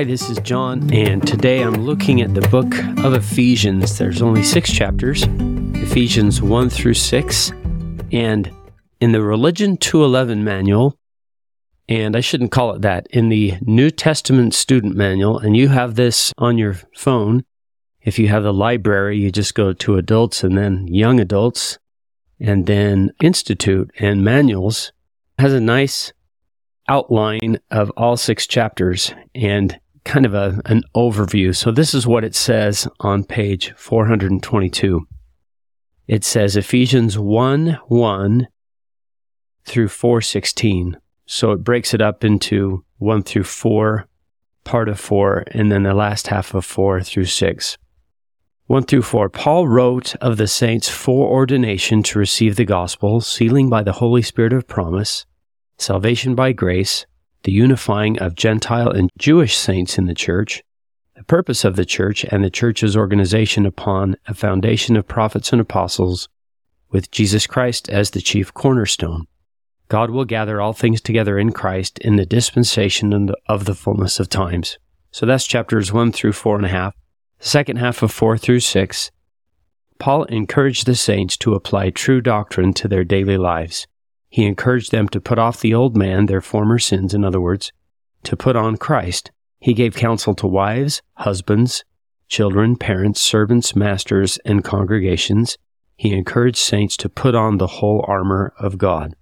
Hi, this is John, and today I'm looking at the book of Ephesians. There's only six chapters Ephesians 1 through 6. And in the Religion 211 manual, and I shouldn't call it that, in the New Testament student manual, and you have this on your phone. If you have the library, you just go to adults and then young adults, and then institute and manuals has a nice outline of all six chapters and kind of a, an overview. So this is what it says on page 422. It says Ephesians 1 1 through 416. So it breaks it up into 1 through 4, part of 4, and then the last half of 4 through 6. 1 through 4. Paul wrote of the saints' foreordination to receive the gospel, sealing by the Holy Spirit of promise, salvation by grace, the unifying of Gentile and Jewish saints in the church, the purpose of the church and the church's organization upon a foundation of prophets and apostles, with Jesus Christ as the chief cornerstone. God will gather all things together in Christ in the dispensation of the fullness of times. So that's chapters 1 through 4 and a half. The second half of 4 through 6. Paul encouraged the saints to apply true doctrine to their daily lives. He encouraged them to put off the old man, their former sins, in other words, to put on Christ. He gave counsel to wives, husbands, children, parents, servants, masters, and congregations. He encouraged saints to put on the whole armor of God.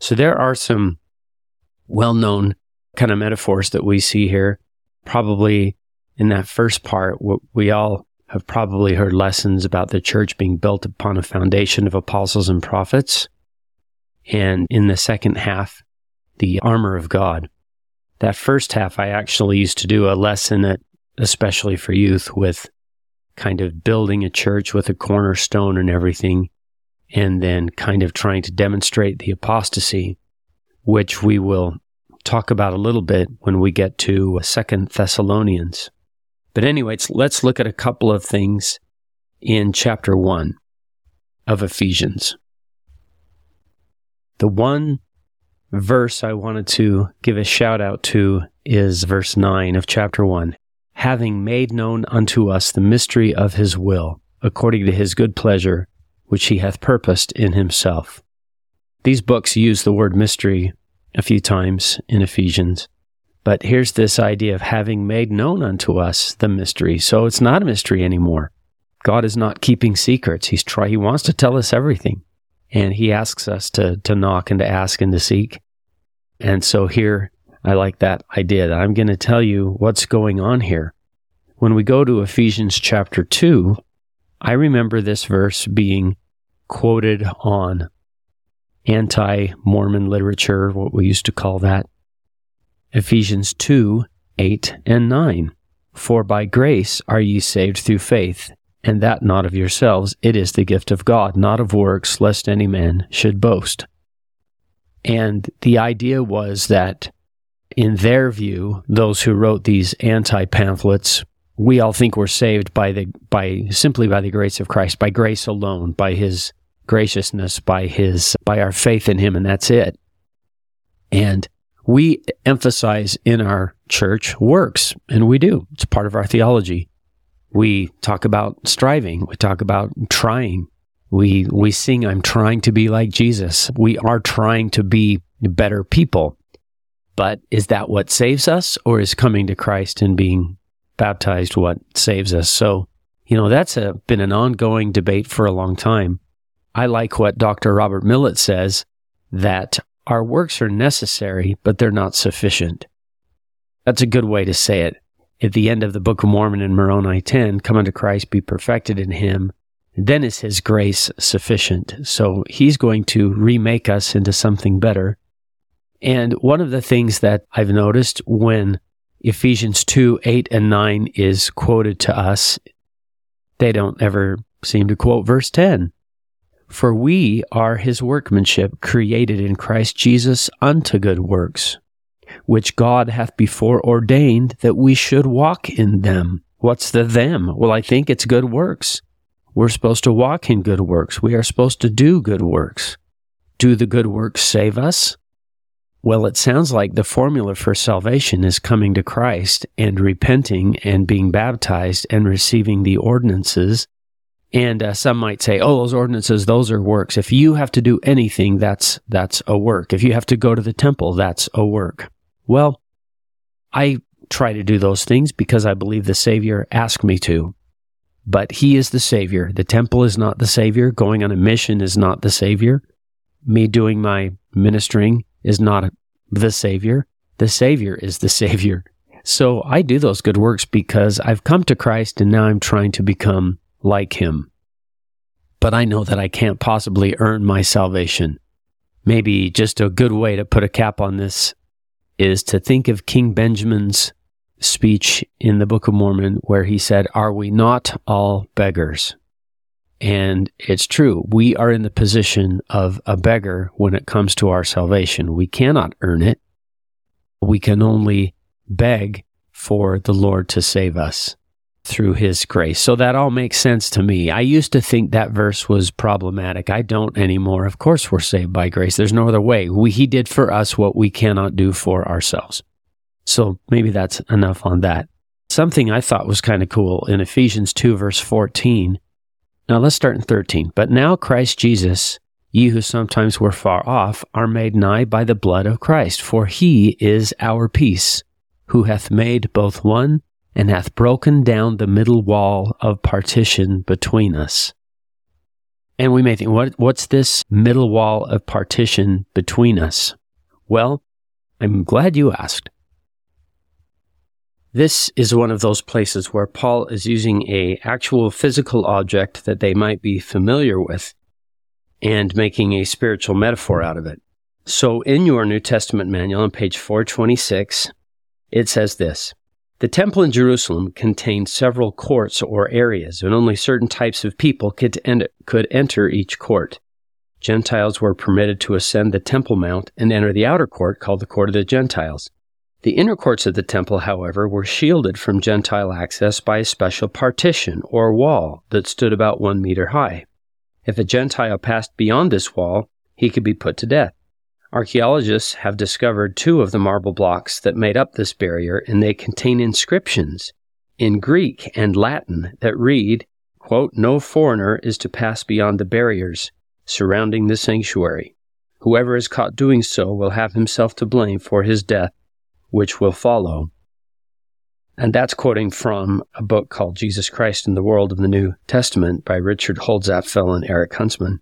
So there are some well known kind of metaphors that we see here. Probably in that first part, we all have probably heard lessons about the church being built upon a foundation of apostles and prophets and in the second half, the armor of God. That first half, I actually used to do a lesson at, especially for youth, with kind of building a church with a cornerstone and everything, and then kind of trying to demonstrate the apostasy, which we will talk about a little bit when we get to Second Thessalonians. But anyways, let's look at a couple of things in chapter 1 of Ephesians. The one verse I wanted to give a shout out to is verse 9 of chapter 1. Having made known unto us the mystery of his will, according to his good pleasure, which he hath purposed in himself. These books use the word mystery a few times in Ephesians, but here's this idea of having made known unto us the mystery. So it's not a mystery anymore. God is not keeping secrets. He's try, he wants to tell us everything. And he asks us to, to knock and to ask and to seek. And so here, I like that idea that I'm going to tell you what's going on here. When we go to Ephesians chapter 2, I remember this verse being quoted on anti Mormon literature, what we used to call that. Ephesians 2 8 and 9. For by grace are ye saved through faith, and that not of yourselves. It is the gift of God, not of works, lest any man should boast. And the idea was that, in their view, those who wrote these anti pamphlets, we all think we're saved by the by simply by the grace of Christ, by grace alone, by His graciousness, by His by our faith in Him, and that's it. And we emphasize in our church works, and we do. It's part of our theology. We talk about striving. We talk about trying. We, we sing, I'm trying to be like Jesus. We are trying to be better people. But is that what saves us or is coming to Christ and being baptized what saves us? So, you know, that's a, been an ongoing debate for a long time. I like what Dr. Robert Millet says that our works are necessary, but they're not sufficient. That's a good way to say it at the end of the Book of Mormon in Moroni 10, come unto Christ, be perfected in him, then is his grace sufficient. So he's going to remake us into something better. And one of the things that I've noticed when Ephesians 2 8 and 9 is quoted to us, they don't ever seem to quote verse 10. For we are his workmanship, created in Christ Jesus unto good works, which God hath before ordained that we should walk in them. What's the them? Well, I think it's good works. We're supposed to walk in good works. We are supposed to do good works. Do the good works save us? Well, it sounds like the formula for salvation is coming to Christ and repenting and being baptized and receiving the ordinances. And uh, some might say, "Oh, those ordinances, those are works. If you have to do anything, that's that's a work. If you have to go to the temple, that's a work." Well, I try to do those things because I believe the Savior asked me to. But He is the Savior. The temple is not the Savior. Going on a mission is not the Savior. Me doing my ministering is not the Savior. The Savior is the Savior. So I do those good works because I've come to Christ and now I'm trying to become like Him. But I know that I can't possibly earn my salvation. Maybe just a good way to put a cap on this is to think of King Benjamin's speech in the Book of Mormon where he said, Are we not all beggars? And it's true. We are in the position of a beggar when it comes to our salvation. We cannot earn it. We can only beg for the Lord to save us through his grace. So that all makes sense to me. I used to think that verse was problematic. I don't anymore. Of course, we're saved by grace. There's no other way. We, he did for us what we cannot do for ourselves. So maybe that's enough on that. Something I thought was kind of cool in Ephesians 2, verse 14 now let's start in 13. But now Christ Jesus, ye who sometimes were far off, are made nigh by the blood of Christ, for he is our peace, who hath made both one and hath broken down the middle wall of partition between us. And we may think, what, what's this middle wall of partition between us? Well, I'm glad you asked. This is one of those places where Paul is using a actual physical object that they might be familiar with and making a spiritual metaphor out of it. So in your New Testament manual on page 426, it says this The temple in Jerusalem contained several courts or areas, and only certain types of people could, could enter each court. Gentiles were permitted to ascend the Temple Mount and enter the outer court called the Court of the Gentiles. The inner courts of the temple, however, were shielded from Gentile access by a special partition or wall that stood about one meter high. If a Gentile passed beyond this wall, he could be put to death. Archaeologists have discovered two of the marble blocks that made up this barrier, and they contain inscriptions in Greek and Latin that read, quote, No foreigner is to pass beyond the barriers surrounding the sanctuary. Whoever is caught doing so will have himself to blame for his death which will follow. And that's quoting from a book called Jesus Christ in the World of the New Testament by Richard Holzapfel and Eric Huntsman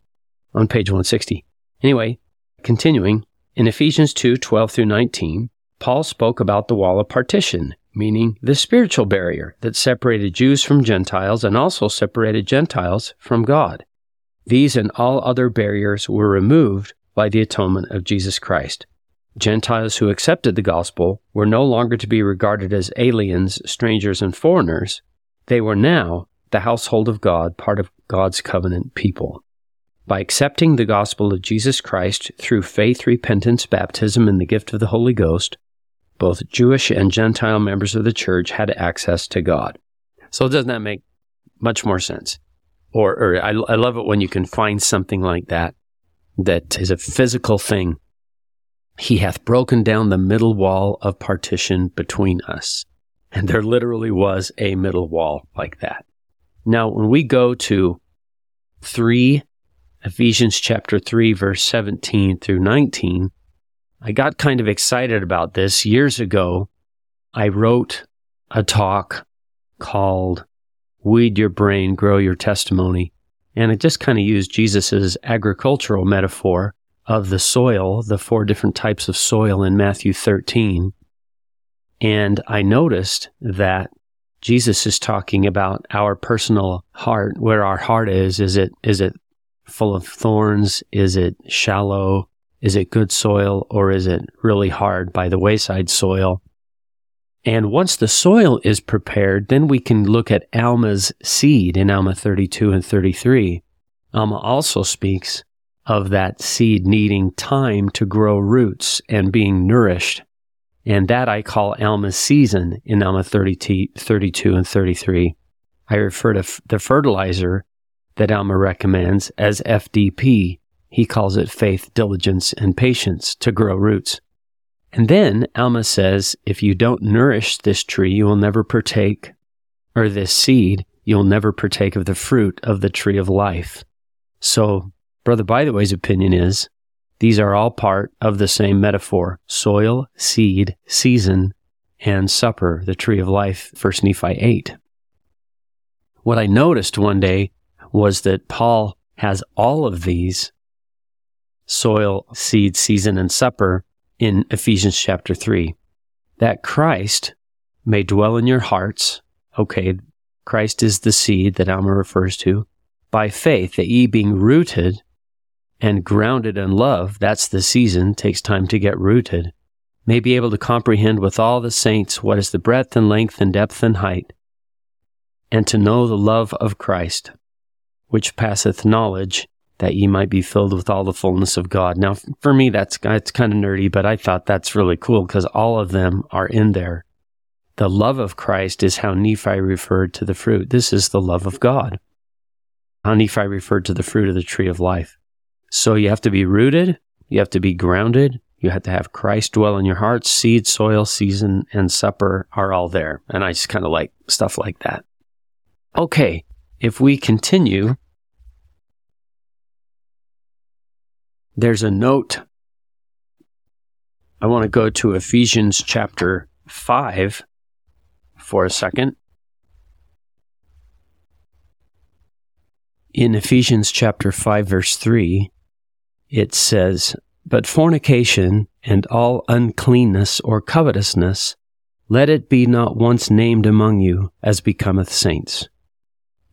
on page 160. Anyway, continuing, in Ephesians 2 12 through 19, Paul spoke about the wall of partition, meaning the spiritual barrier that separated Jews from Gentiles and also separated Gentiles from God. These and all other barriers were removed by the atonement of Jesus Christ. Gentiles who accepted the gospel were no longer to be regarded as aliens, strangers, and foreigners. They were now the household of God, part of God's covenant people. By accepting the gospel of Jesus Christ through faith, repentance, baptism, and the gift of the Holy Ghost, both Jewish and Gentile members of the church had access to God. So doesn't that make much more sense? Or, or I, I love it when you can find something like that that is a physical thing he hath broken down the middle wall of partition between us. And there literally was a middle wall like that. Now, when we go to 3, Ephesians chapter 3, verse 17 through 19, I got kind of excited about this. Years ago, I wrote a talk called Weed Your Brain, Grow Your Testimony. And it just kind of used Jesus' agricultural metaphor of the soil, the four different types of soil in Matthew 13. And I noticed that Jesus is talking about our personal heart, where our heart is. Is it, is it full of thorns? Is it shallow? Is it good soil or is it really hard by the wayside soil? And once the soil is prepared, then we can look at Alma's seed in Alma 32 and 33. Alma also speaks of that seed needing time to grow roots and being nourished. And that I call Alma's season in Alma 30, 32 and 33. I refer to f- the fertilizer that Alma recommends as FDP. He calls it faith, diligence, and patience to grow roots. And then Alma says, if you don't nourish this tree, you will never partake, or this seed, you'll never partake of the fruit of the tree of life. So, Brother By the Way's opinion is these are all part of the same metaphor soil, seed, season, and supper, the tree of life, 1 Nephi 8. What I noticed one day was that Paul has all of these soil, seed, season, and supper in Ephesians chapter 3. That Christ may dwell in your hearts. Okay, Christ is the seed that Alma refers to. By faith, that ye being rooted and grounded in love, that's the season, takes time to get rooted, may be able to comprehend with all the saints what is the breadth and length and depth and height, and to know the love of Christ, which passeth knowledge, that ye might be filled with all the fullness of God. Now, for me, that's it's kind of nerdy, but I thought that's really cool because all of them are in there. The love of Christ is how Nephi referred to the fruit. This is the love of God. How Nephi referred to the fruit of the tree of life. So you have to be rooted, you have to be grounded, you have to have Christ dwell in your heart. Seed, soil, season, and supper are all there. And I just kind of like stuff like that. Okay, if we continue, there's a note. I want to go to Ephesians chapter 5 for a second. In Ephesians chapter 5, verse 3, it says, But fornication and all uncleanness or covetousness, let it be not once named among you as becometh saints.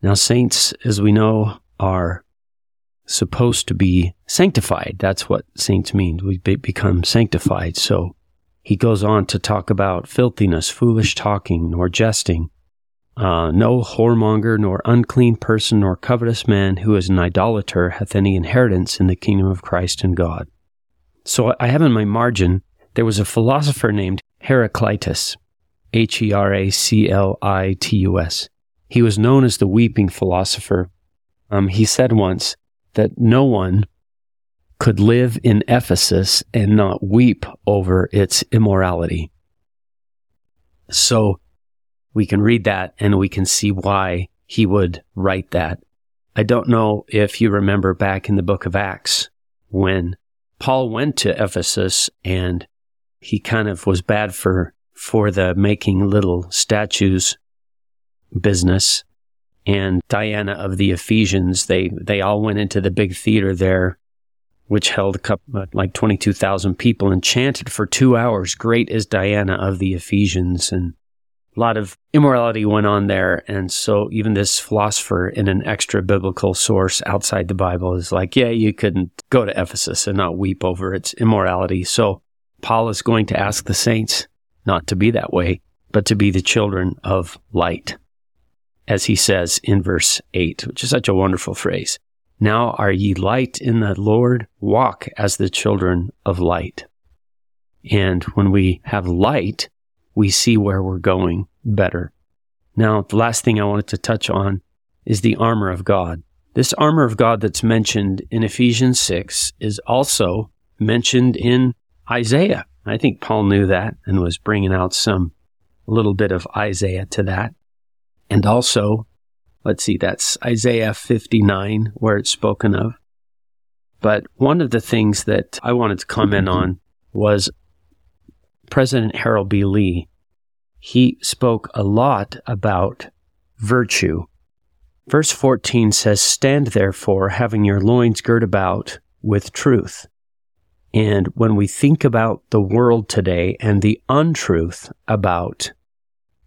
Now, saints, as we know, are supposed to be sanctified. That's what saints mean. We become sanctified. So he goes on to talk about filthiness, foolish talking, nor jesting, uh, no whoremonger, nor unclean person, nor covetous man who is an idolater hath any inheritance in the kingdom of Christ and God. So I have in my margin, there was a philosopher named Heraclitus, H E R A C L I T U S. He was known as the weeping philosopher. Um, he said once that no one could live in Ephesus and not weep over its immorality. So we can read that and we can see why he would write that. I don't know if you remember back in the book of Acts when Paul went to Ephesus and he kind of was bad for for the making little statues business and Diana of the Ephesians they they all went into the big theater there which held a couple, uh, like 22,000 people and chanted for two hours, Great is Diana of the Ephesians. And a lot of immorality went on there. And so even this philosopher in an extra biblical source outside the Bible is like, yeah, you couldn't go to Ephesus and not weep over its immorality. So Paul is going to ask the saints not to be that way, but to be the children of light, as he says in verse 8, which is such a wonderful phrase. Now are ye light in the Lord, walk as the children of light. And when we have light, we see where we're going better. Now, the last thing I wanted to touch on is the armor of God. This armor of God that's mentioned in Ephesians 6 is also mentioned in Isaiah. I think Paul knew that and was bringing out some little bit of Isaiah to that. And also Let's see, that's Isaiah 59, where it's spoken of. But one of the things that I wanted to comment on was President Harold B. Lee. He spoke a lot about virtue. Verse 14 says, Stand therefore, having your loins girt about with truth. And when we think about the world today and the untruth about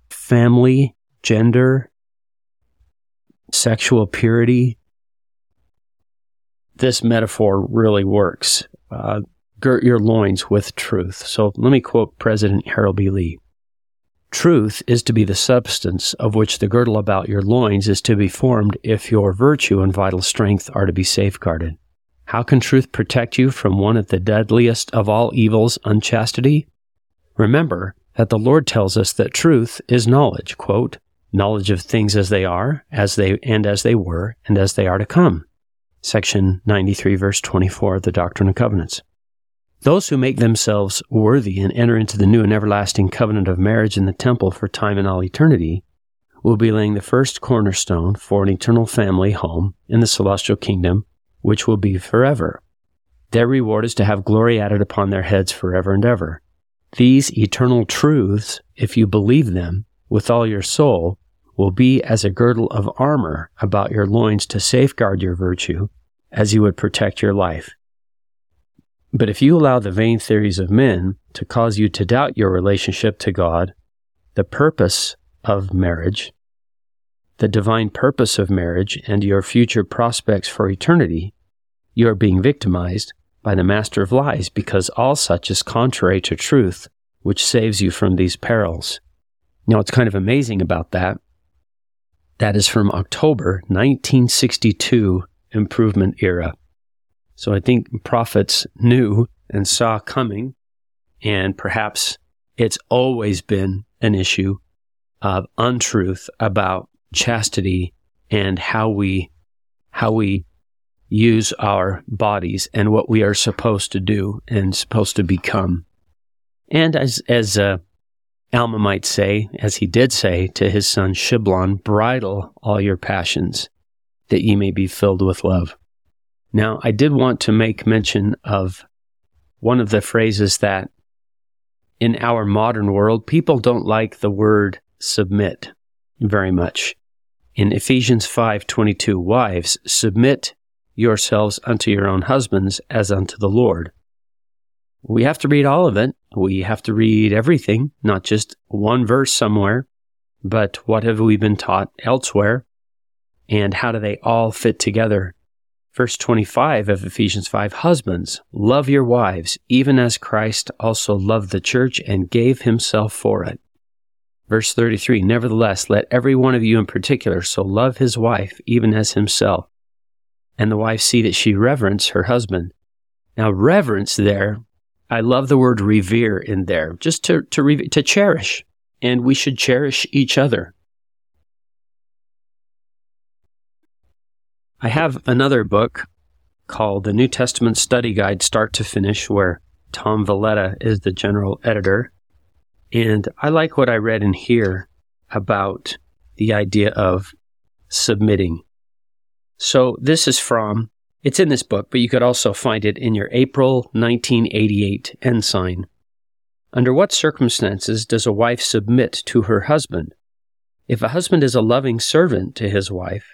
family, gender, sexual purity, this metaphor really works. Uh, girt your loins with truth. So let me quote President Harold B. Lee. Truth is to be the substance of which the girdle about your loins is to be formed if your virtue and vital strength are to be safeguarded. How can truth protect you from one of the deadliest of all evils, unchastity? Remember that the Lord tells us that truth is knowledge. Quote, knowledge of things as they are, as they and as they were, and as they are to come. Section 93, verse 24 of the Doctrine and Covenants. Those who make themselves worthy and enter into the new and everlasting covenant of marriage in the temple for time and all eternity will be laying the first cornerstone for an eternal family home in the celestial kingdom, which will be forever. Their reward is to have glory added upon their heads forever and ever. These eternal truths, if you believe them with all your soul, will be as a girdle of armor about your loins to safeguard your virtue as you would protect your life. But if you allow the vain theories of men to cause you to doubt your relationship to God, the purpose of marriage, the divine purpose of marriage, and your future prospects for eternity, you are being victimized by the master of lies because all such is contrary to truth, which saves you from these perils. Now, what's kind of amazing about that, that is from October 1962 improvement era. So I think prophets knew and saw coming, and perhaps it's always been an issue of untruth about chastity and how we how we use our bodies and what we are supposed to do and supposed to become. And as as uh, Alma might say, as he did say to his son Shiblon, bridle all your passions, that ye may be filled with love. Now, I did want to make mention of one of the phrases that in our modern world, people don't like the word submit very much. In Ephesians 5:22, wives, submit yourselves unto your own husbands as unto the Lord. We have to read all of it. We have to read everything, not just one verse somewhere, but what have we been taught elsewhere and how do they all fit together Verse 25 of Ephesians 5 Husbands, love your wives, even as Christ also loved the church and gave himself for it. Verse 33 Nevertheless, let every one of you in particular so love his wife, even as himself. And the wife see that she reverence her husband. Now, reverence there, I love the word revere in there, just to, to, to cherish. And we should cherish each other. I have another book called The New Testament Study Guide Start to Finish, where Tom Valletta is the general editor. And I like what I read in here about the idea of submitting. So this is from, it's in this book, but you could also find it in your April 1988 ensign. Under what circumstances does a wife submit to her husband? If a husband is a loving servant to his wife,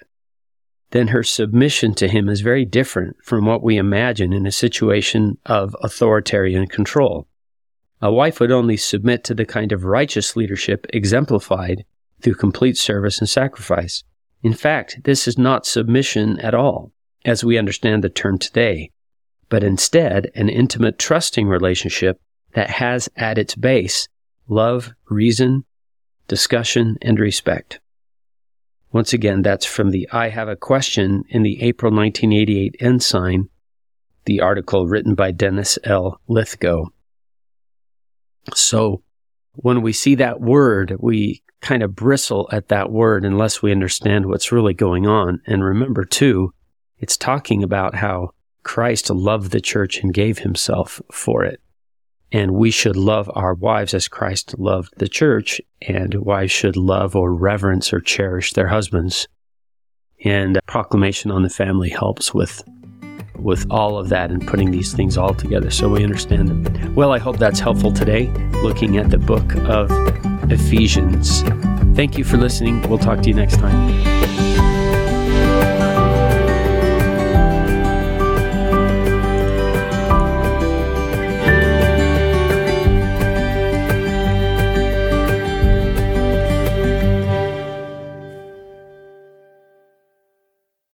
then her submission to him is very different from what we imagine in a situation of authoritarian control. A wife would only submit to the kind of righteous leadership exemplified through complete service and sacrifice. In fact, this is not submission at all, as we understand the term today, but instead an intimate trusting relationship that has at its base love, reason, discussion, and respect. Once again, that's from the I Have a Question in the April 1988 Ensign, the article written by Dennis L. Lithgow. So, when we see that word, we kind of bristle at that word unless we understand what's really going on. And remember, too, it's talking about how Christ loved the church and gave himself for it. And we should love our wives as Christ loved the church, and wives should love or reverence or cherish their husbands. And proclamation on the family helps with with all of that and putting these things all together so we understand them. Well, I hope that's helpful today, looking at the book of Ephesians. Thank you for listening. We'll talk to you next time.